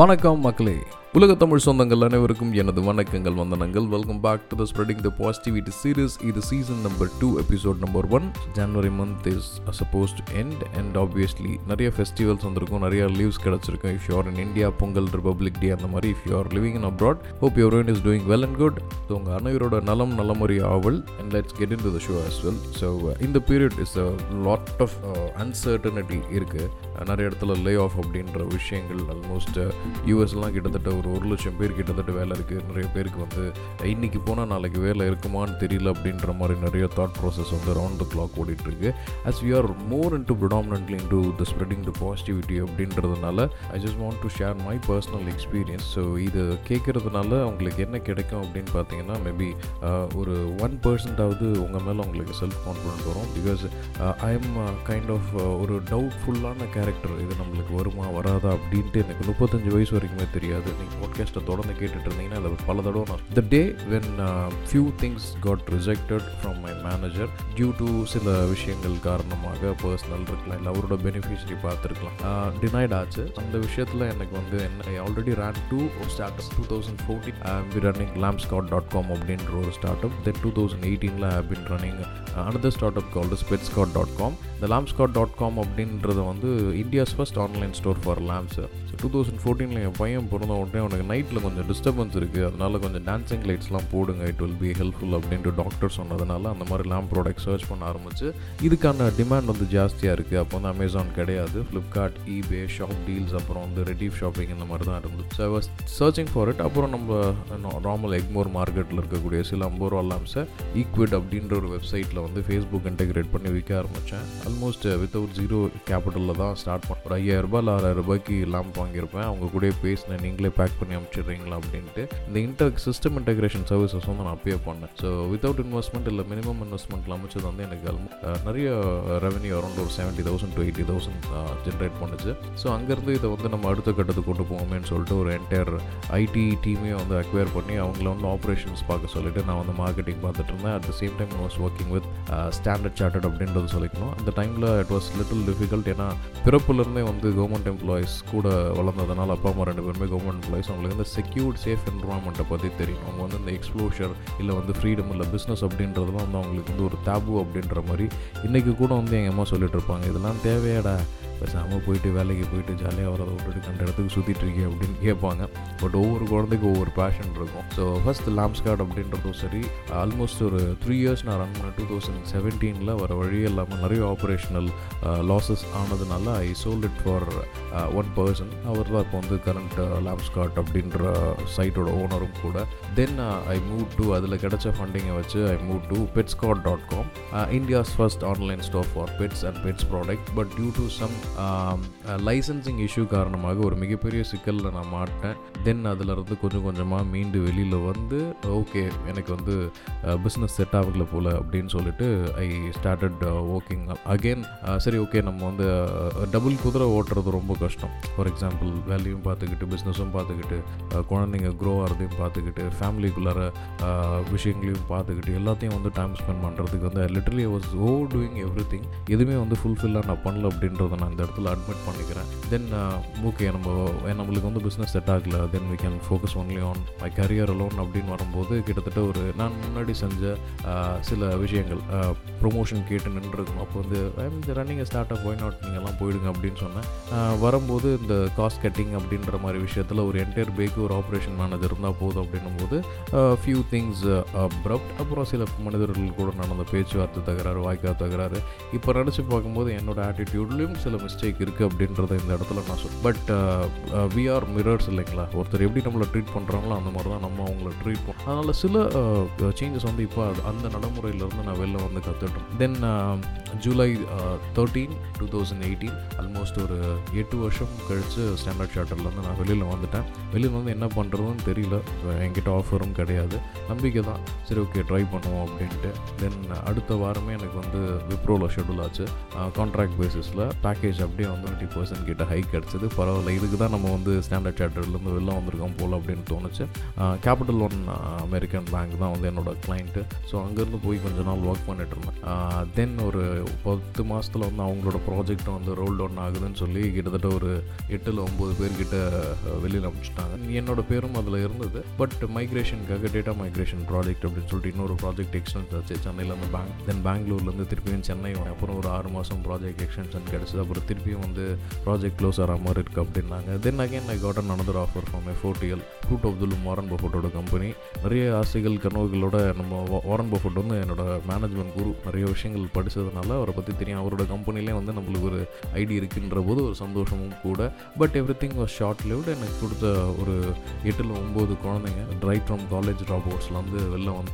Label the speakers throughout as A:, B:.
A: வணக்கம் மக்களே உலக தமிழ் சொந்தங்கள் அனைவருக்கும் எனது வணக்கங்கள் வந்தனங்கள். Welcome back to the spreading the positivity series இது season number two episode number one January month is suppose to end and obviously நிறைய ஃபெஸ்டிவல்ஸ் வந்திருக்கும் நிறைய லீவ்ஸ் கிடச்சிருக்கும். If you're in India Pongal Republic Day அந்த மாதிரி if you are living in abroad hope your in is doing well and good so உங்கள் அனைவரோட நலம் நலமுறை ஆவல் and let's get into the show as well so இந்த period is a lot of uncertainty இருக்குது நிறைய இடத்துல லே ஆஃப் அப்படின்ற விஷயங்கள் ஆல்மோஸ்ட் யூஎஸ்லாம் கிட்டத்தட்ட ஒரு ஒரு லட்சம் பேர் கிட்டத்தட்ட வேலை இருக்குது நிறைய பேருக்கு வந்து இன்றைக்கி போனால் நாளைக்கு வேலை இருக்குமான்னு தெரியல அப்படின்ற மாதிரி நிறைய தாட் ப்ராசஸ் வந்து ரவுண்ட் த கிளாக் ஓடிட்டுருக்கு. As we are more into predominantly into the spreading to positivity அப்படின்றதுனால I just want to share my personal experience so இது கேட்குறதுனால உங்களுக்கு என்ன கிடைக்கும் அப்படின்னு பார்த்தீங்கன்னா மேபி uh, ஒரு ஒன் பர்சன்டாவது உங்கள் மேலே உங்களுக்கு செல்ஃப் கான்ஃபிடென்ட் வரும் because I am kind of ஒரு டவுட்ஃபுல்லான கேரக்டர் இது நம்மளுக்கு வருமா வராதா அப்படின்ட்டு எனக்கு முப்பத்தஞ்சு வயசு வரைக்குமே தெரியாது. நீங்கள் பாட்காஸ்ட்டை தொடர்ந்து கேட்டுட்டு இருந்தீங்கன்னா அதில் பல தடவை நான் the day when few things got rejected from my manager due to சில விஷயங்கள் காரணமாக பர்சனல் இருக்கலாம் இல்லை அவரோட பெனிஃபிஷரி பார்த்துருக்கலாம். டினைட் ஆச்சு. அந்த விஷயத்தில் எனக்கு வந்து என்ன already ran to start two thousand fourteen be running Lampscart dot com அப்படின்ற ஒரு start up then two thousand எயிட்டீனில் been running another start up called Petscart dot com இந்த லேம்ஸ்காட் டாட் காம் அப்படின்றது வந்து India's first online store for lamps so two thousand ஃபோர்டீனில் என் பையன் பிறந்த உடனே உனக்கு நைட்டில் கொஞ்சம் டிஸ்டர்பன்ஸ் இருக்குது அதனால் கொஞ்சம் டான்சிங் லைட்ஸ்லாம் போடுங்க. இட் வில் பி ஹெல்ப்ஃபுல் அப்படின்ட்டு டாக்டர் சொன்னதுனால அந்த மாதிரி லேம்ப் ப்ராடக்ட் சர்ச் பண்ண ஆரம்பிச்சு இதுக்கான டிமாண்ட் வந்து ஜாஸ்தியாக இருக்குது அப்போ வந்து அமேசான் கிடையாது. ஃப்ளிப்கார்ட் இபே ஷாப் டீல்ஸ் அப்புறம் வந்து ரெடிஃப் ஷாப்பிங் இந்த மாதிரி தான் இருந்தது so I was searching for it அப்புறம் நம்ம நார்மல் எக்மோர் மார்க்கெட்டில் இருக்கக்கூடிய சில ஐம்பது ரூபா லேம்ஸை ஈக்விட் அப்படின்ற ஒரு வெப்சைட்டில் வந்து ஃபேஸ்புக் இன்டெகிரேட் பண்ணி விற்க ஆரம்பித்தேன் ஆல்மோஸ்ட் வித்தவுட் ஜீரோ கேபிட்டலில் தான் ஸ்டார்ட் பண்ண ஒரு ஐயாயிரரூபா இல்லை ஆறாயிரம் ரூபாய்க்கு லேம்ப் வாங்கியிருப்பேன். அவங்க கூட பேசினேன். நீங்களே பேக் பண்ணி அமுச்சிடுறீங்களா அப்படின்ட்டு இந்த இன்டர் சிஸ்டம் இன்டெகிரேஷன் சர்வீசஸ் வந்து நான் அப்பயே பண்ணேன். ஸோ வித்தவுட் இன்வெஸ்ட்மெண்ட் இல்லை மினிமம் இன்வெஸ்ட்மெண்ட்டில் அமைச்சது வந்து எனக்கு நிறைய ரெவன்யூ அரௌண்ட் ஒரு seventy thousand to eighty thousand generate பண்ணுச்சு. ஸோ அங்கேருந்து இதை வந்து நம்ம அடுத்த கட்டத்துக்கு கொண்டு போவோமேனு சொல்லிட்டு ஒரு என்டையர் ஐடி டீமே வந்து அக்வயர் பண்ணி அவங்கள வந்து ஆப்ரேஷன்ஸ் பார்க்க சொல்லிட்டு நான் வந்து மார்க்கெட்டிங் பார்த்துட்டு இருந்தேன். At the same time was working with Standard Chartered அப்படின்றது சொல்லிக்கணும். அந்த டைமில் இட் வாஸ் லிட்டில் டிஃபிகல்ட் ஏன்னா பிறப்புலேருந்தே வந்து கவர்மெண்ட் எம்ப்ளாயிஸ் கூட வளர்ந்ததுனால அப்பா அம்மா ரெண்டு பேருமே கவர்மெண்ட் எம்ப்ளாயிஸ் அவங்களுக்கு வந்து செக்யூர்ட் சேஃப் என்வரான்மெண்ட்டை பற்றி தெரியும். அவங்க வந்து இந்த எக்ஸ்ப்ளோஷர் இல்லை வந்து ஃப்ரீடம் இல்லை பிஸ்னஸ் அப்படின்றதுலாம் வந்து அவங்களுக்கு வந்து ஒரு டேபு அப்படின்ற மாதிரி இன்றைக்கி கூட வந்து எங்கள் அம்மா சொல்லிகிட்ருப்பாங்க இதெல்லாம் தேவையாடா? பேசாமல் போயிட்டு வேலைக்கு போயிட்டு ஜாலியாக வரதை விட்டுட்டு கண்ட இடத்துக்கு சுற்றிட்டுருக்கேன் அப்படின்னு கேட்பாங்க. பட் ஒவ்வொரு குழந்தைக்கு ஒவ்வொரு பேஷன் இருக்கும். ஸோ ஃபஸ்ட் லாம்ஸ் கார்டு அப்படின்றதும் சரி ஆல்மோஸ்ட் ஒரு த்ரீ இயர்ஸ் நான் ரன் பண்ணேன் டூ தௌசண்ட் செவன்டீனில் வர வழியே இல்லாமல் நிறைய ஆப்ரேஷனல் லாஸஸ் uh, ஆனதுனால I sold it for one person அவர் தான் இப்போ வந்து கரண்ட் லாம்ஸ் கார்ட் அப்படின்ற சைட்டோட ஓனரும் கூட. தென் ஐ மூவ் டு அதில் கிடைச்ச ஃபண்டிங்கை வச்சு I move to Petscart dot com India's first online store for pets and pets product but due to some licensing issue காரணமாக ஒரு மிகப்பெரிய சிக்கலில் நான் மாட்டேன். தென் அதிலிருந்து கொஞ்சம் கொஞ்சமாக மீண்டு வெளியில் வந்து ஓகே எனக்கு வந்து பிஸ்னஸ் செட் ஆகல போல் அப்படின்னு சொல்லிட்டு ஐ ஸ்டார்டட் ஒர்க்கிங் அகெயின் சரி ஓகே நம்ம வந்து டபுள் குதிரை ஓட்டுறது ரொம்ப கஷ்டம். ஃபார் எக்ஸாம்பிள் வேலையும் பார்த்துக்கிட்டு பிஸ்னஸும் பார்த்துக்கிட்டு குழந்தைங்க க்ரோ ஆகிறதையும் பார்த்துக்கிட்டு ஃபேமிலிக்குள்ளார விஷயங்களையும் பார்த்துக்கிட்டு எல்லாத்தையும் வந்து டைம் ஸ்பெண்ட் பண்ணுறதுக்கு வந்து literally was oh doing everything எதுவுமே வந்து ஃபுல்ஃபில்லாக நான் பண்ணல அப்படின்றத நான் இடத்துல அட்மிட் பண்ணிக்கிறேன். தென் ஓகே நம்ம நம்மளுக்கு வந்து பிஸ்னஸ் செட் ஆகல. Then we can focus only on my career alone அப்படின்னு வரும்போது கிட்டத்தட்ட ஒரு நான் முன்னாடி செஞ்ச சில விஷயங்கள் ப்ரொமோஷன் கேட்டு நின்றுருக்கணும். அப்போ வந்து I'm running start up why not நீங்கள்லாம் போயிடுங்க அப்படின்னு சொன்னேன். வரும்போது இந்த காஸ்ட் கட்டிங் அப்படின்ற மாதிரி விஷயத்தில் ஒரு என்டையர் பேக்கு ஒரு ஆப்ரேஷன் மேனேஜர் இருந்தால் போதும் அப்படின்னும் போது ஃபியூ திங்ஸ் அப்ரப்ட் அப்புறம் சில மனிதர்கள் கூட நடந்த பேச்சுவார்த்தை தகராறு வாய்க்கா தகராறு. இப்போ நினச்சி பார்க்கும்போது என்னோட ஆட்டிடியூட்லேயும் சில மிஸ்டேக் இருக்குது அப்படின்றத இந்த இடத்துல நான் சொல் பட் வி ஆர் மிரர்ஸ் இல்லைங்களா? ஒருத்தர் எப்படி நம்மளை ட்ரீட் பண்ணுறாங்களோ அந்த மாதிரி தான் நம்ம அவங்கள ட்ரீட் பண்ணோம் அதனால் சில uh, சேஞ்சஸ் வந்து இப்போ அந்த நடைமுறையிலேருந்து நான் வெளில வந்து கற்றுட்டேன் then July thirteen two thousand eighteen almost ஒரு எட்டு வருஷம் கழித்து ஸ்டாண்டர்ட் சார்ட்டர்லேருந்து நான் வெளியில் வந்துட்டேன். வெளியில் வந்து என்ன பண்ணுறதுன்னு தெரியல. என்கிட்ட ஆஃபரும் கிடையாது. நம்பிக்கை தான். சரி ஓகே ட்ரை பண்ணுவோம் அப்படின்ட்டு. தென் அடுத்த வாரமே எனக்கு வந்து விப்ரோவில் ஷெடியூல் ஆச்சு. கான்ட்ராக்ட் பேசிஸில் பேக்கேஜ் பர்சன்டேஜ் அப்படியே வந்து டுவெண்ட்டி பர்சன்ட் கிட்ட ஹைக் கிடச்சிது. பரவாயில்ல. இதுக்கு தான் நம்ம வந்து ஸ்டாண்டர்ட் சார்ட்டர்லேருந்து வெளில வந்திருக்கோம் போல் அப்படின்னு தோணுச்சு. கேபிட்டல் ஒன் அமெரிக்கன் பேங்க் தான் வந்து என்னோட கிளைண்ட்டு ஸோ அங்கேருந்து போய் கொஞ்ச நாள் ஒர்க் பண்ணிட்டு இருந்தேன். தென் ஒரு பத்து மாதத்தில் வந்து அவங்களோட ப்ராஜெக்ட் வந்து ரோல் டவுன் ஆகுதுன்னு சொல்லி கிட்டத்தட்ட ஒரு எட்டில் ஒம்பது பேர்கிட்ட வெளியில் அனுப்பிச்சிட்டாங்க. என்னோட பேரும் அதில் இருந்தது. பட் மைக்ரேஷனுக்காக டேட்டா மைக்ரேஷன் ப்ராஜெக்ட் அப்படின்னு சொல்லிட்டு இன்னொரு ப்ராஜெக்ட் எக்ஸ்டென்ஸ் ஆச்சு. சென்னையிலேருந்து பேங்க் தென் பெங்களூர்லேருந்து திருப்பியும் சென்னை அப்புறம் ஒரு ஆறு மாதம் ப்ராஜெக்ட் எக்ஸ்டென்ஷன் கிடச்சிது. அப்புறம் திருப்பியும் வந்து ப்ராஜெக்ட் க்ளோஸ் ஆகிற மாதிரி இருக்குது அப்படின்னாங்க. Then again I got an another offer from a FOTL fruit of Dhull Warren பஃபோட்டோட கம்பெனி நிறைய ஆசைகள் கனவுகளோட நம்ம வாரன் பஃபோட் வந்து என்னோட மேனேஜ்மெண்ட் குரு நிறைய விஷயங்கள் படித்ததுனால அவரை பற்றி தெரியும். அவரோட கம்பெனிலே வந்து நம்மளுக்கு ஒரு ஐடி இருக்குன்ற போது ஒரு சந்தோஷமும் கூட. But everything was short lived எனக்கு கொடுத்த ஒரு எட்டில் ஒம்பது குழந்தைங்க ரைட் ஃப்ரம் காலேஜ் ட்ராப் அவுட்ஸில் வந்து வெளில வந்து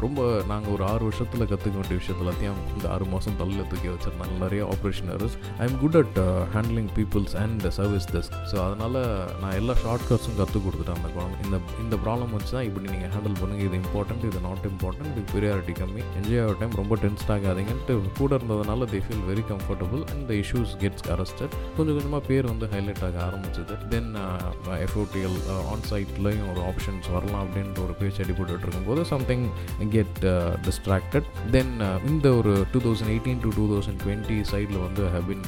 A: ரொம்ப நாங்கள் ஒரு ஆறு வருஷத்தில் கற்றுக்க வேண்டிய விஷயத்தில் எல்லாத்தையும் இந்த ஆறு மாதம் தள்ளில் தூக்கி வச்சிருந்தாங்க. நிறைய operation I am good at handling peoples and service desk so அதனால் நான் எல்லா ஷார்ட்கட்ஸும் கற்றுக் கொடுத்துட்டேன் அந்த குழந்தை இந்த இந்த ப்ராப்ளம் வச்சு தான் இப்படி நீங்கள் ஹேண்டில் பண்ணுங்க. இது இம்பார்ட்டன்ட் இது நாட் இம்பார்ட்டன்ட் இது ப்ரியாரிட்டி கம்மி. என்ஜாய் ஆகிற டைம் ரொம்ப டென்ஸ்ட் ஆகாதீங்கன்ட்டு கூட இருந்ததுனால they feel very comfortable and the issues gets arrested கொஞ்சம் கொஞ்சமாக பேர் வந்து ஹைலைட் ஆக ஆரம்பிச்சது. தென் எஃப்ஓடிஎல் uh, uh, ஆன் சைட்லேயும் ஒரு ஆப்ஷன்ஸ் வரலாம் அப்படின்ற ஒரு பேச்சு அடிபட்டு இருக்கும்போது சம்திங் கெட் டிஸ்ட்ராக்டட் தென் இந்த ஒரு two thousand eighteen to two thousand twenty சைடில் வந்து ஹேபின்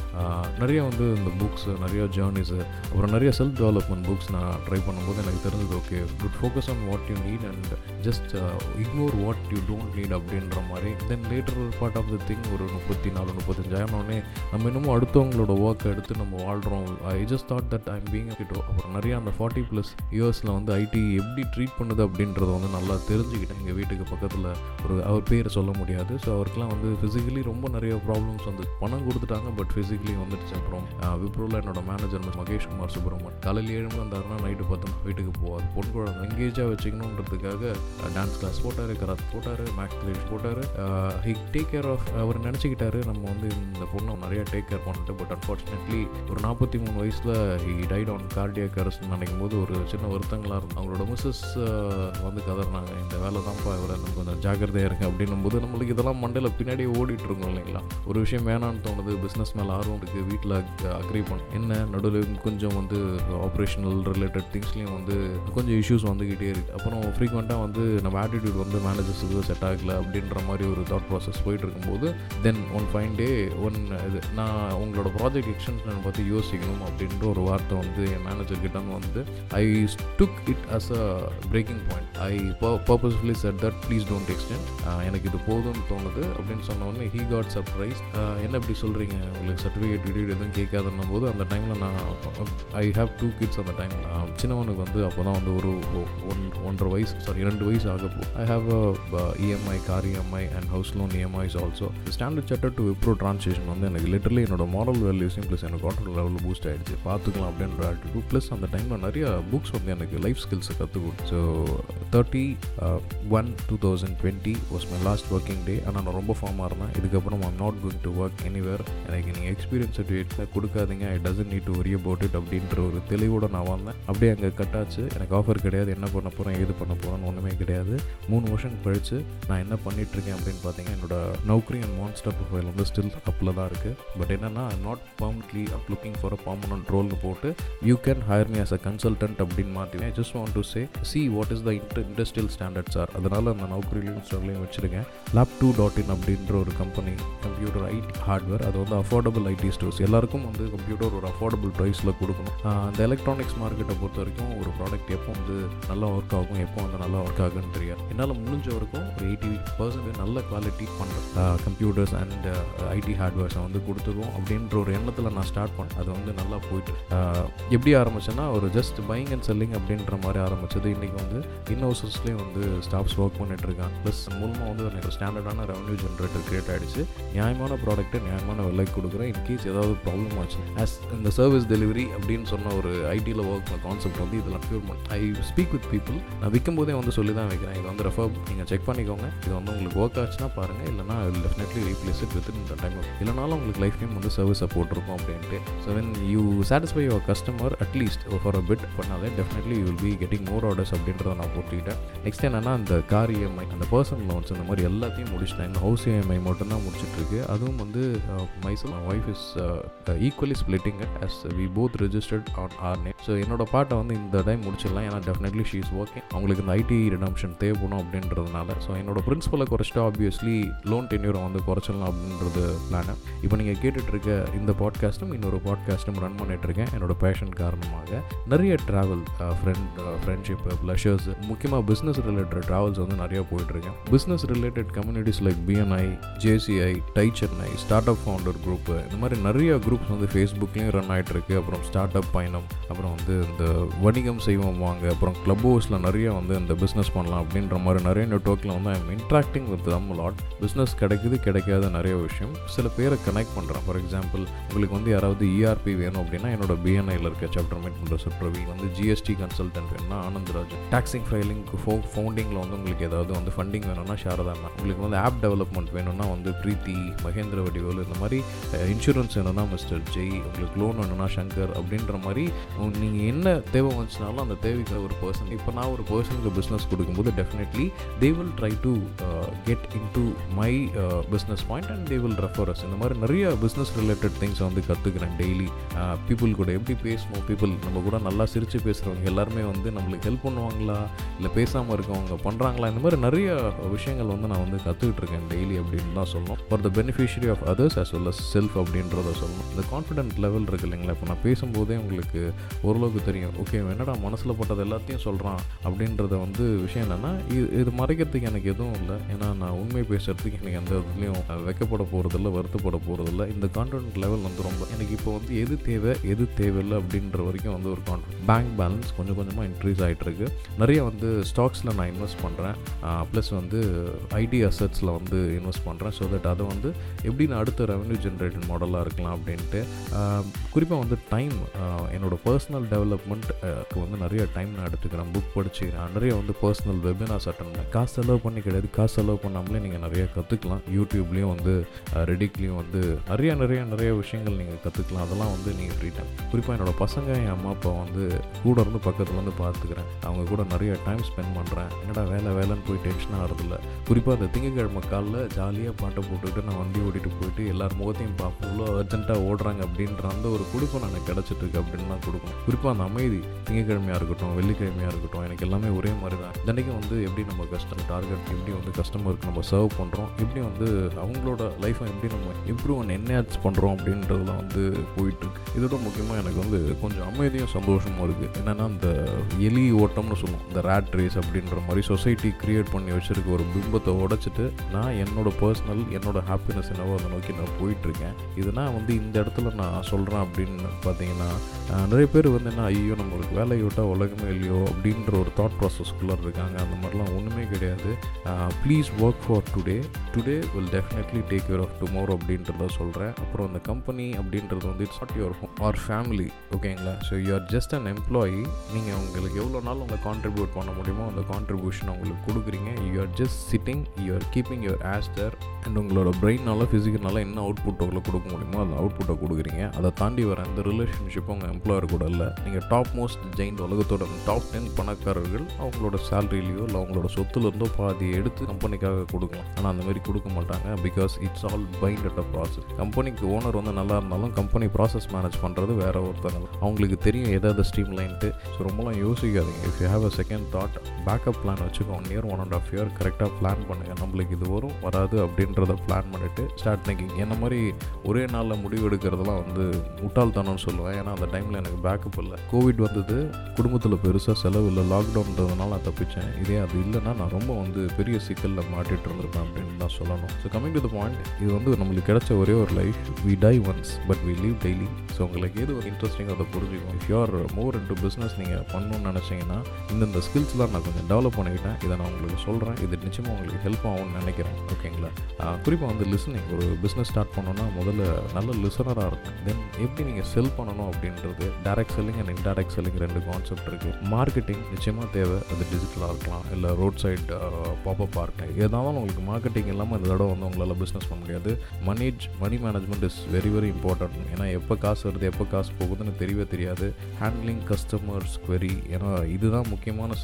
A: நிறைய வந்து இந்த புக்ஸு நிறைய ஜேர்னிஸு அப்புறம் நிறைய செல்ஃப் டெவலப்மெண்ட் புக்ஸ் நான் ட்ரை பண்ணும்போது எனக்கு தெரிஞ்சது okay good focus on what you need and just ignore what you don't need அப்படின்ற மாதிரி. Then later part of the thing ஒரு முப்பத்தி நாலு முப்பத்தஞ்சாயிரம்னே நம்ம இன்னமும் அடுத்தவங்களோட ஒர்க் எடுத்து நம்ம வாழ்கிறோம் I just thought that I'm being கிட்டோ அப்புறம் நிறைய அந்த ஃபார்ட்டி ப்ளஸ் இயர்ஸில் வந்து ஐடி எப்படி ட்ரீட் பண்ணுது அப்படின்றத வந்து நல்லா தெரிஞ்சுக்கிட்டேன். எங்கள் வீட்டுக்கு பக்கத்தில் ஒரு அவர் பேர் சொல்ல முடியாது. ஸோ அவருக்குலாம் வந்து ஃபிசிக்கலி ரொம்ப நிறைய ப்ராப்ளம்ஸ் வந்து பணம் கொடுத்துட்டாங்க பட் ஃபிசிக்கலி வந்துடுச்சு அப்புறம். விப்ரோவில் என்னோட மேனேஜர் மகேஷ் குமார் சுப்ரமன் காலையில் ஏழு மணி வந்தாருன்னா நைட்டு பத்து வீட்டுக்கு போவார். பொன் குழந்தை எங்கேஜாக வச்சுக்கணுன்றதுக்காக டான்ஸ் கிளாஸ் போட்டார் கராத் போட்டார் மேக்ஸ் கிளேஸ் போட்டார். ஹி டேக் கேர் ஆஃப் அவர் நினச்சிக்கிட்டாரு நம்ம வந்து இந்த பொண்ணை நிறையா டேக் கேர் பண்ணிட்டு பட் அன்ஃபார்ச்சுனேட்லி ஒரு நாற்பத்தி மூணு வயசில் he died on cardiac arrest நினைக்கும் போது ஒரு சின்ன வருத்தங்களாக இருக்கும் அவங்களோட மிஸ்ஸஸ் வந்து கதறினாங்க. இந்த வேலை தான்ப்பா இவரை கொஞ்சம் ஜாக்கிரதையாக இருங்க அப்படின்னும் போது நம்மளுக்கு இதெல்லாம் மண்டையில் பின்னாடியே ஓடிட்டு இருக்கோம் இல்லைங்களா? ஒரு விஷயம் வேணான்னு தோணுது பிஸ்னஸ் மேலே ஆர்வம் எனக்கு வீட்டில் அக்ரி பண்ண என்ன நடுவில் கொஞ்சம் வந்து ஆப்ரேஷனல் ரிலேட்டட் திங்ஸ்லேயும் வந்து கொஞ்சம் இஷ்யூஸ் வந்துக்கிட்டே இருக்குது அப்புறம் ஃப்ரீக்வெண்ட்டாக வந்து நம்ம ஆட்டிடியூட் வந்து மேனேஜர்ஸுக்கு செட் ஆகலை அப்படின்ற மாதிரி ஒரு தாட் ப்ராசஸ் போயிட்டு இருக்கும்போது then one fine day one இது நான் உங்களோட ப்ராஜெக்ட் எக்ஸ்டென்ஷனை பற்றி யோசிக்கணும் அப்படின்ற ஒரு வார்த்தை வந்து என் மேனேஜர் கிட்ட வந்து I took it as a breaking point I purposefully said that please don't extend எனக்கு இது போதும்னு தோணுது. அப்படின்னு சொன்ன உடனே ஹீ காட் சர்ப்ரைஸ் என்ன இப்படி சொல்கிறீங்க உங்களுக்கு சர்டிஃபிகேட் டிடீட் எதுவும் கேட்காதுன்னும் போது அந்த டைமில் நான் ஐ ஹாவ் டூ கிட்ஸ் அந்த டைம் சின்னவனுக்கு வந்து அப்போ தான் வந்து ஒரு ஒன் ஒன்றரை வயசு சாரி இரண்டு வயசு ஆக போ I have a EMI car EMI and house loan EMIs also Standard Chartered to Wipro translation வந்து எனக்கு லிட்டரலி என்னோட மாரல் வேல்யூஸையும் ப்ளஸ் எனக்கு கான்ட்ரோல் லெவலில் பூஸ்ட் ஆகிடுச்சு பார்த்துக்கலாம் அப்படின்ற ஆட்டிடியூட் ப்ளஸ் அந்த டைமில் நிறைய புக்ஸ் வந்து எனக்கு லைஃப் ஸ்கில்ஸை கற்றுக் கொடுத்து so thirty one two thousand twenty was my last working day ஆனால் நான் ரொம்ப ஃபார்மாக இருந்தேன். இதுக்கப்புறம் I'm not going to work anywhere எனக்கு நீங்கள் எக்ஸ்பீரியன்ஸ் சர்டிஃபிகேட்டில் கொடுக்காதீங்க. I doesn't need to worry about it அப்படின்ற ஒரு தெளிவோட நான் வந்தேன் அப்படியே அங்கே கட்டாச்சு எனக்கு ஆஃபர் கிடையாது. என்ன பண்ண போகிறேன் ஏது பண்ண போகிறேன்னு ஒன்றுமே கிடையாது. மூணு வருஷம் கழிச்சு நான் என்ன பண்ணிட்டு இருக்கேன் அப்படின்னு பார்த்தீங்கன்னா என்னோட நௌக்கரி அண்ட் மான்ஸ்டர் ப்ரொஃபைல் வந்து ஸ்டில் அப்பில் தான் இருக்குது பட் என்னென்னா I'm not permanently up looking for a permanent ரோல்னு போட்டு you can hire me as a consultant அப்படின்னு மாற்றினேன் just want to say see what is the inter industrial standards are அதனால் அந்த நௌக்கரிலையும் ஸ்டோர்லையும் வச்சுருக்கேன். லேப் டூ டாட் இன் அப்படின்ற ஒரு company computer ID hardware அது வந்து அஃபோர்டபுள் ஐடி ஸ்டோர்ஸ். எல்லாருக்கும் வந்து கம்ப்யூட்டர் ஒரு அஃபோர்டபுள் ப்ரைஸில் கொடுக்கணும். அந்த எலக்ட்ரானிக்ஸ் மார்க்கெட்டை பொறுத்த வரைக்கும் ஒரு ப்ராடக்ட் எப்போ வந்து நல்லா ஒர்க் ஆகும் எப்போ வந்து நல்லா ஒர்க் ஆகுன்னு தெரியாது. என்னால் முடிஞ்ச வரைக்கும் ஒரு எயிட்டி பர்சன்ட் நல்ல குவாலிட்டி பண்ணுற கம்ப்யூட்டர்ஸ் அண்ட் ஐடி ஹார்ட்வேர்ஸை வந்து கொடுத்துருவோம் அப்படின்ற ஒரு எண்ணத்தில் நான் ஸ்டார்ட் பண்ணேன். அது வந்து நல்லா போயிட்டு எப்படி ஆரம்பிச்சேன்னா ஒரு ஜஸ்ட் பையிங் அண்ட் செல்லிங் அப்படின்ற மாதிரி ஆரம்பிச்சது. இன்றைக்கி வந்து இன்னோசஸ்லேயும் வந்து ஸ்டாஃப்ஸ் ஒர்க் பண்ணிட்டு இருக்காங்க. ப்ளஸ் மூலமாக வந்து எனக்கு ஸ்டாண்டர்டான ரெவன்யூ ஜென்ரேட்டர் கிரியேட் ஆகிடுச்சு நியாயமான ப்ராடக்ட்டை நியாயமான விலைக்கு கொடுக்குறேன். இன்கேஸ் ஏதாவது ப்ராப்ளம் ஆச்சு. ஆஸ் இந்த சர்வீஸ் டெலிவரி அப்படின்னு சொன்ன ஒரு ஐடியில் ஒர்க் பண்ண கான்செப்ட் வந்து இதில் ப்யூர் பண்ண ஐ ஸ்பீக் வித் பீப்புள் நான் விற்கும் போதே வந்து சொல்லி தான் வைக்கிறேன். இது வந்து ரெஃபர் நீங்கள் செக் பண்ணிக்கோங்க. இது வந்து உங்களுக்கு ஒர்க் ஆச்சுன்னா பாருங்கள் இல்லைனா டெஃபினெட்லி ரீப்ளேஸ் இட் வித் இந்த டைம் இல்லைனாலும் உங்களுக்கு லைஃப் டைம் வந்து சர்வீஸை இருக்கும் அப்படின்ட்டு. So when you satisfy your customer at least for a bit பண்ணாலே definitely you will be getting more orders அப்படின்றத நான் போட்டுக்கிட்டேன் நெக்ஸ்ட் என்னன்னா அந்த கார் இஎம்ஐ அந்த பர்சனல் லோன்ஸ் இந்த மாதிரி எல்லாத்தையும் முடிச்சிட்டேன். ஹவுஸ் இஎம்ஐ மட்டும்தான் முடிச்சிட்டு இருக்கு. அதுவும் வந்து myself wife is equally splitting it as we both registered on our name so என்னோட பாட்டை வந்து இந்த டைம் முடிச்சிடலாம். ஏன்னா டெஃபினெட்லி ஷீ இஸ் ஓகே அவங்களுக்கு இந்த ஐடி ரிடம்ஷன் தேவைப்படும் அப்படின்றதுனால. ஸோ என்னோட பிரின்ஸிபலை குறைச்சிட்டு ஆப்வியஸ்லி லோன் டென்யூரை வந்து குறைச்சிடலாம் அப்படின்றது பிளானு இப்போ நீங்கள் கேட்டுட்டு இருக்க இந்த பாட்காஸ்ட்டும் இன்னொரு பாட்காஸ்ட்டும் ரன் பண்ணிகிட்ருக்கேன் என்னோட பேஷன் காரணமாக. நிறைய ட்ராவல் ஃப்ரெண்ட் ஃப்ரெண்ட்ஷிப் ப்ளஷர்ஸ் முக்கியமாக பிஸ்னஸ் ரிலேட்டட் ட்ராவல்ஸ் வந்து நிறைய போயிட்டுருக்கேன் business related communities like BNI JCI TiE Chennai start up founder group இந்த மாதிரி நிறைய குரூப்ஸ் வந்து ஃபேஸ்புக்லேயும் ரன் ஆகிட்டுருக்கு அப்புறம் ஸ்டார்ட் அப் பயணம் அப்புறம் வந்து இந்த வணிகம் செய்வோம் வாங்க அப்புறம் க்ளப் ஹவுஸில் நிறைய வந்து இந்த பிஸ்னஸ் பண்ணலாம் அப்படின்ற மாதிரி நிறைய நெட்ஒர்க்கில் வந்து I'm interacting with them lot business கிடைக்குது கிடைக்காத நிறைய விஷயம். சில பேரை கனெக்ட் பண்ணுறேன் ஃபார் எக்ஸாம்பிள் உங்களுக்கு வந்து யாராவது இஆர்பி வேணும் அப்படின்னா என்னோட பிஎன்ஐயில் இருக்க சாப்டர் மேட் பண்ணுற சுப்ரவி வந்து ஜிஎஸ்டி கன்சல்டன்ட் வேணும்னா ஆனந்தராஜ். டாக்ஸிங் ஃபைலிங் ஃபோ ஃபவுண்டிங்கில் வந்து உங்களுக்கு ஏதாவது வந்து ஃபண்டிங் வேணும்னா ஷாரதா உங்களுக்கு வந்து ஆப் டெவலப்மெண்ட் வேணும்னா வந்து பிரீத்தி மகேந்திர வடிவேலு இந்த மாதிரி இன்சூரன்ஸ் வேணும்னா மிஸ்டர் ஜெய் உங்களுக்கு லோன் வேணும்னா சங்கர் அப்படின்ற மாதிரி நீங்கள் என்ன தேவை வந்துச்சுனாலும் அந்த தேவைக்கு ஒரு பர்சன் இப்போ நான் ஒரு பர்சனுக்கு பிஸ்னஸ் கொடுக்கும்போது definitely they will try to get into my business point and they will refers இந்த மாதிரி நிறைய பிஸ்னஸ் ரிலேட்டட் திங்ஸ் வந்து கற்றுக்கிறேன் டெய்லி பீப்புள் uh, கூட எப்படி பேசணும் பீப்புள் நம்ம கூட நல்லா சிரித்து பேசுகிறவங்க எல்லாருமே வந்து நம்மளுக்கு ஹெல்ப் பண்ணுவாங்களா? இல்லை பேசாமல் இருக்கவங்க பண்ணுறாங்களா இந்த மாதிரி நிறைய விஷயங்கள் வந்து நான் வந்து கற்றுக்கிட்டு இருக்கேன் டெய்லி அப்படின்னு தான் சொல்லணும். For the beneficiary of others as well as self அப்படின்ற சொல்கிறத சொல்லணும் இந்த கான்ஃபிடென்ட் லெவல் இருக்கு இல்லைங்களா? இப்போ நான் பேசும்போதே உங்களுக்கு ஓரளவுக்கு தெரியும். ஓகே என்னடா மனசில் பட்டது எல்லாத்தையும் சொல்கிறான் அப்படின்றத வந்து விஷயம் என்னென்னா இது இது மறைக்கிறதுக்கு எனக்கு எதுவும் இல்லை. ஏன்னா நான் உண்மை பேசுகிறதுக்கு எனக்கு எந்த இதுலேயும் வைக்கப்பட போகிறதில்ல வருத்தப்பட போகிறதில்ல இந்த கான்ஃபிடென்ட் லெவல் வந்து ரொம்ப எனக்கு இப்போ வந்து எது தேவை எது தேவையில்லை அப்படின்ற வரைக்கும் வந்து ஒரு கான்ஃபிடென்ட் பேங்க் பேலன்ஸ் கொஞ்சம் கொஞ்சமாக இன்க்ரீஸ் ஆகிட்டுருக்கு நிறைய வந்து ஸ்டாக்ஸில் நான் இன்வெஸ்ட் பண்ணுறேன் ப்ளஸ் வந்து ஐடி அசட்ஸில் வந்து இன்வெஸ்ட் பண்ணுறேன் ஸோ தட் அதை வந்து எப்படி நான் அடுத்த ரெவன்யூ ஜென்ரேட்டட் மாடலாக இருக்கலாம் அப்படின்ட்டு. குறிப்பாக வந்து டைம் என்னோடய பர்சனல் டெவலப்மெண்ட்க்கு வந்து நிறைய டைம் நான் எடுத்துக்கிறேன். புக் படிச்சுக்கிறேன். நிறைய வந்து பர்சனல் வெபினார்ஸ் அட்டன் பண்ணேன் காசு செலவு பண்ணி கிடையாது. காசு செலவு பண்ணாமலே நீங்கள் நிறைய கற்றுக்கலாம் யூடியூப்லேயும் வந்து ரெடிக்லேயும் வந்து நிறைய நிறைய நிறைய விஷயங்கள் நீங்கள் கற்றுக்கலாம் அதெல்லாம் வந்து நீங்கள் ஃப்ரீ டைம் குறிப்பாக என்னோடய பசங்க என் அம்மா அப்பா வந்து கூட இருந்து பக்கத்தில் வந்து பார்த்துக்கிறேன் அவங்க கூட நிறைய டைம் ஸ்பெண்ட் பண்ணுறேன் என்னடா வேலை வேலைன்னு போய் டென்ஷன் ஆகிறதில்ல. குறிப்பாக அந்த திங்கக்கிழமை காலில் ஜாலியாக பாட்டை போட்டுக்கிட்டு நான் வண்டி ஓட்டிகிட்டு போயிட்டு எல்லார் முகத்தையும் பார்ப்போம் இவ்வளோ அர்ஜென்ட்டாக ஓடுறாங்க அப்படின்ற அந்த ஒரு கொடுப்பம் எனக்கு கிடச்சிட்ருக்கு அப்படின்னு தான் கொடுக்கும் குறிப்பாக அந்த அமைதி திங்கக்கிழமையாக இருக்கட்டும் வெள்ளிக்கிழமையாக இருக்கட்டும் எனக்கு எல்லாமே ஒரே மாதிரி தான் தினைக்கும் வந்து எப்படி நம்ம கஸ்டமர் டார்கெட் எப்படி வந்து கஸ்டமருக்கு நம்ம சர்வ் பண்ணுறோம் எப்படி வந்து அவங்களோட லைஃப்பை எப்படி நம்ம இம்ப்ரூவ் அண்ட் என்ஹான்ஸ் பண்ணுறோம் அப்படின்றதுல வந்து போயிட்டுருக்கு. இதோட முக்கியமாக எனக்கு வந்து கொஞ்சம் அமைதியும் சந்தோஷமும் இருக்குது என்னென்னா இந்த எலி ஓட்டம்னு சொல்லுவோம் இந்த ரேட் ரேஸ் அப்படின்ற மாதிரி சொசைட்டி க்ரியேட் பண்ணி வச்சுருக்க ஒரு பிம்பத்தை உடச்சிட்டு நான் என்னோட பர்சனல் என்னோட ஹாப்பினஸ் என்னவோ அதை நோக்கி நான் போயிட்டுருக்கேன். இதனால் வந்து இந்த இடத்துல நான் சொல்கிறேன் அப்படின்னு பார்த்தீங்கன்னா நிறைய பேர் வந்து என்ன ஐயோ நம்மளுக்கு வேலையை விட்டால் உலகமே இல்லையோ அப்படின்ற ஒரு தாட் ப்ராசஸ்க்குள்ளே இருக்காங்க. அந்த மாதிரிலாம் ஒன்றுமே கிடையாது. Please work for today today will definitely take care of tomorrow அப்படின்றத சொல்கிறேன் அப்புறம் இந்த கம்பெனி அப்படின்றது வந்து it's not your home or family ஓகேங்களா so you are just an employee நீங்கள் உங்களுக்கு எவ்வளோ நாள் உங்களை கான்ட்ரிபியூட் பண்ண முடியுமோ அந்த கான்ட்ரிபியூஷன் உங்களுக்கு கொடுக்குறீங்க. You are just sitting you are keeping your aster and உங்களோட பிரெயினால் ஃபிசிக்கல்னால என்ன அவுட்புட் உங்களுக்கு கொடுக்க முடியும் அந்த அவுட்புட்டை கொடுக்குறீங்க. அதை தாண்டி வர அந்த ரிலேஷன்ஷிப் உங்கள் எம்ப்ளாயர் கூட இல்லை. நீங்கள் டாப் மோஸ்ட் ஜெயின்ட் உலகத்தோட டாப் டென் பணக்காரர்கள் அவங்களோட சேலரியிலையோ இல்லை அவங்களோட சொத்துலேருந்தோ பாதி எடுத்து கம்பெனிக்காக கொடுக்கலாம். ஆனால் அந்த மாதிரி கொடுக்க மாட்டாங்க because it's all bind at a process கம்பெனிக்கு ஓனர் வந்து நல்லா இருந்தாலும் கம்பெனி ப்ராசஸ் மேனேஜ் பண்ணுறது வேற ஒருத்தங்க அவங்களுக்கு தெரியும் எதாவது ஸ்ட்ரீம் லைன்ட்டு ஸோ ரொம்பலாம் யோசிக்காதீங்க. If you have a second thought backup plan வச்சுக்கோ. One year one and half year கரெக்டாக பிளான் பண்ணுங்கள் நம்மளுக்கு இது வரும் வராது அப்படின்றத பிளான் பண்ணிவிட்டு ஸ்டார்ட் திங்கிங் என்ன மாதிரி ஒரே நாள் நாளில் முடிவு எடுக்கிறதுலாம் வந்து முட்டாள்தனம்னு சொல்லுவேன். ஏன்னா அந்த டைமில் எனக்கு பேக்கப் இல்லை. கோவிட் வந்தது குடும்பத்தில் பெருசாக செலவு இல்லை. லாக்டவுன்றதுனால நான் தப்பிச்சேன். இதே அது இல்லைன்னா நான் ரொம்ப வந்து பெரிய சிக்கலில் மாட்டிகிட்டு இருந்திருப்பேன் அப்படின்னு தான் சொல்லணும். So coming to the point இது வந்து நம்மளுக்கு கிடைச்ச ஒரே ஒரு life we die once but we leave daily so உங்களுக்கு எது ஒரு இன்ட்ரெஸ்டிங்காக அதை புரிஞ்சுக்கும் if you're more into business நீங்கள் பண்ணணும்னு நினச்சிங்கன்னா இந்தந்த ஸ்கில்ஸ்லாம் நான் கொஞ்சம் டெவலப் பண்ணிக்கிட்டேன். இதை நான் உங்களுக்கு சொல்கிறேன் இது நிச்சயமாக உங்களுக்கு ஹெல்ப் ஆகும்னு நினைக்கிறேன். ஓகேங்களா குறிப்பாக வந்து லிசனிங் ஒரு பிஸ்னஸ் ஸ்டார்ட் பண்ணோன்னா முதல்ல நல்ல லிசனராக இருக்கும். தென் எப்படி நீங்கள் செல் பண்ணணும் அப்படின்றது direct selling and indirect selling ரெண்டு கான்செப்ட் இருக்குது மார்க்கெட்டிங் நிச்சயமாக தேவை. அது டிஜிட்டலாக இருக்கலாம். இல்லை ரோட் சைட் பாப்பப் இருக்கலாம். எதாவது உங்களுக்கு மார்க்கெட்டிங் இல்லாமல் இந்த தடவை வந்து உங்களால் பிஸ்னஸ் பண்ண முடியாது. Money money management is very very important ஏன்னா எப்போ காசு வருது எப்போ காசு போகுதுன்னு தெரியவே தெரியாது. ஹேண்ட்லிங் கஸ்டமர்ஸ் குவெரி ஏன்னா இதுதான் முக்கியமான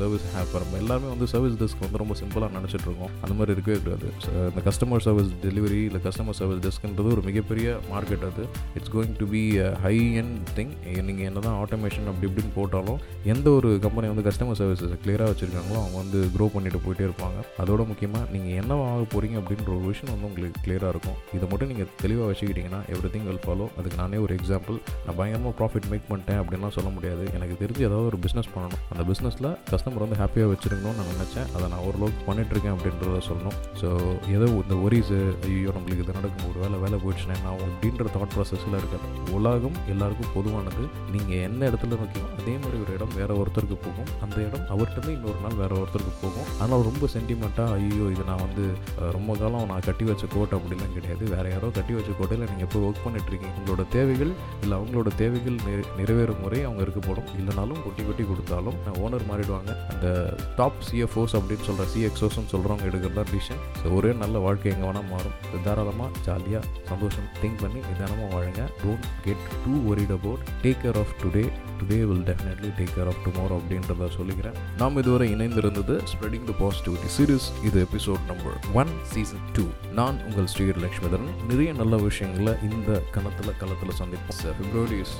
A: சர்வீஸ் ஹேப்பர் நம்ம எல்லாருமே வந்து சர்வீஸ் டெஸ்க் வந்து ரொம்ப சிம்பிளாக நினச்சிட்டு இருக்கோம். அந்த மாதிரி இருக்கவே கூடாது. இந்த கஸ்டமர் சர்வீஸ் டெலிவரி இல்லை கஸ்டமர் சர்வீஸ் டெஸ்க்ன்றது ஒரு மிகப்பெரிய மிகப்பெரிய மார்க்கெட் அது. It's going to be high and think நீங்கள் என்ன தான் ஆட்டோமேஷன் அப்படி இப்படின்னு போட்டாலும் எந்த ஒரு கம்பெனி வந்து கஸ்டமர் சர்வீசஸ் கிளியராக வச்சுருக்காங்களோ அவங்க வந்து க்ரோ பண்ணிட்டு போயிட்டே இருப்பாங்க. அதோட முக்கியமாக நீங்கள் என்ன ஆக போகிறீங்க அப்படின்ற ஒரு விஷயம் வந்து உங்களுக்கு கிளியராக இருக்கும். இதை மட்டும் நீங்கள் தெளிவாக வச்சுக்கிட்டிங்கன்னா எவ்ரி திங் வில் ஃபாலோ அதுக்கு நானே ஒரு எக்ஸாம்பிள் நான் பயங்கரமாக ப்ராஃபிட் மேக் பண்ணிட்டேன் அப்படின்லாம் சொல்ல முடியாது. எனக்கு தெரிஞ்சு ஏதாவது ஒரு பிஸ்னஸ் பண்ணணும். அந்த பிஸ்னஸில் கஸ்டமர் வந்து ஹாப்பியாக வச்சுருக்கணும்னு நான் நினச்சேன். அதை நான் ஓரளவுக்கு பண்ணிட்டுருக்கேன் அப்படின்றத சொல்லணும். ஸோ ஏதோ இந்த ஒரிஸு ஐயோ நம்மளுக்கு இது நடக்கும் ஒரு வேலை வேலை போயிடுச்சுன்னா நான் அப்படின்ற தாட் ப்ராசஸில் இருக்காது உலகம் எல்லாருக்கும் பொதுவானது. நீங்கள் என்ன இடத்துல இருக்கீங்க அதே மாதிரி ஒரு இடம் வேற ஒருத்தருக்கு போகும். அந்த இடம் அவர்கிட்ட இன்னொரு நாள் வேற ஒருத்தருக்கு போகும். ஆனால் ரொம்ப சென்டிமெண்ட்டாக ஐயோ இது நான் வந்து ரொம்ப காலம் நான் கட்டி வச்ச கோட் அப்படிலாம் கிடையாது. வேற யாரோ கட்டி வச்ச கோட்டையில் நீங்கள் எப்போ ஒர்க் பண்ணிட்டு இருக்கீங்க உங்களோட தேவைகள் இல்லை அவங்களோட தேவைகள் நிறை- நிறைவேறும் முறை அவங்க இருக்க போடும் இல்லைனாலும் கொட்டி கொட்டி கொடுத்தாலும் ஓனர் மாறிடுவாங்க. அந்த டாப் சிஎஃப்ஓஸ் அப்படின்னு சொல்கிற சிஎக்ஸோஸ்ன்னு சொல்கிறவங்க எடுக்கிறதா டிசிஷன் ஸோ ஒரே நல்ல வாழ்க்கை எங்கே வேணால் மாறும். இது தாராளமாக ஜாலியாக சந்தோஷம் திங்க் பண்ணி நிதானமாக வாழுங்க. Don't get too worried about take care of today today will definitely take care of tomorrow அப்படின்றத சொல்லிக்கிறேன். நாம் இதுவரை இணைந்திருந்தது ஸ்ப்ரெடிங் த பாசிட்டிவிட்டி சீரீஸ் இது episode number one season two நான் உங்கள் ஸ்ரீ லட்சுமிதரன் நிறைய நல்ல விஷயங்களை இந்த கணத்தில் களத்தில் சந்திப்போம். February is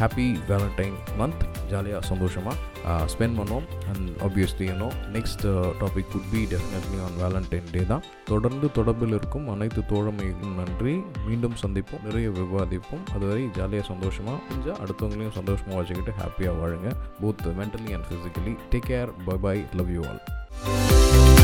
A: happy Valentine month ஜாலியாக சந்தோஷமாக ஸ்பெண்ட் பண்ணோம் and obviously you know next topic could be definitely on Valentine day தான். தொடர்ந்து தொடர்பில் இருக்கும் அனைத்து தோழமைக்கும் நன்றி. மீண்டும் மீண்டும் சந்திப்போம் நிறைய விவாதிப்போம். அதுவரை ஜாலியாக சந்தோஷமாக கொஞ்சம் அடுத்தவங்களையும் சந்தோஷமாக வச்சுக்கிட்டு ஹாப்பியாக வாழுங்க. Both mentally and physically take care bye bye love you all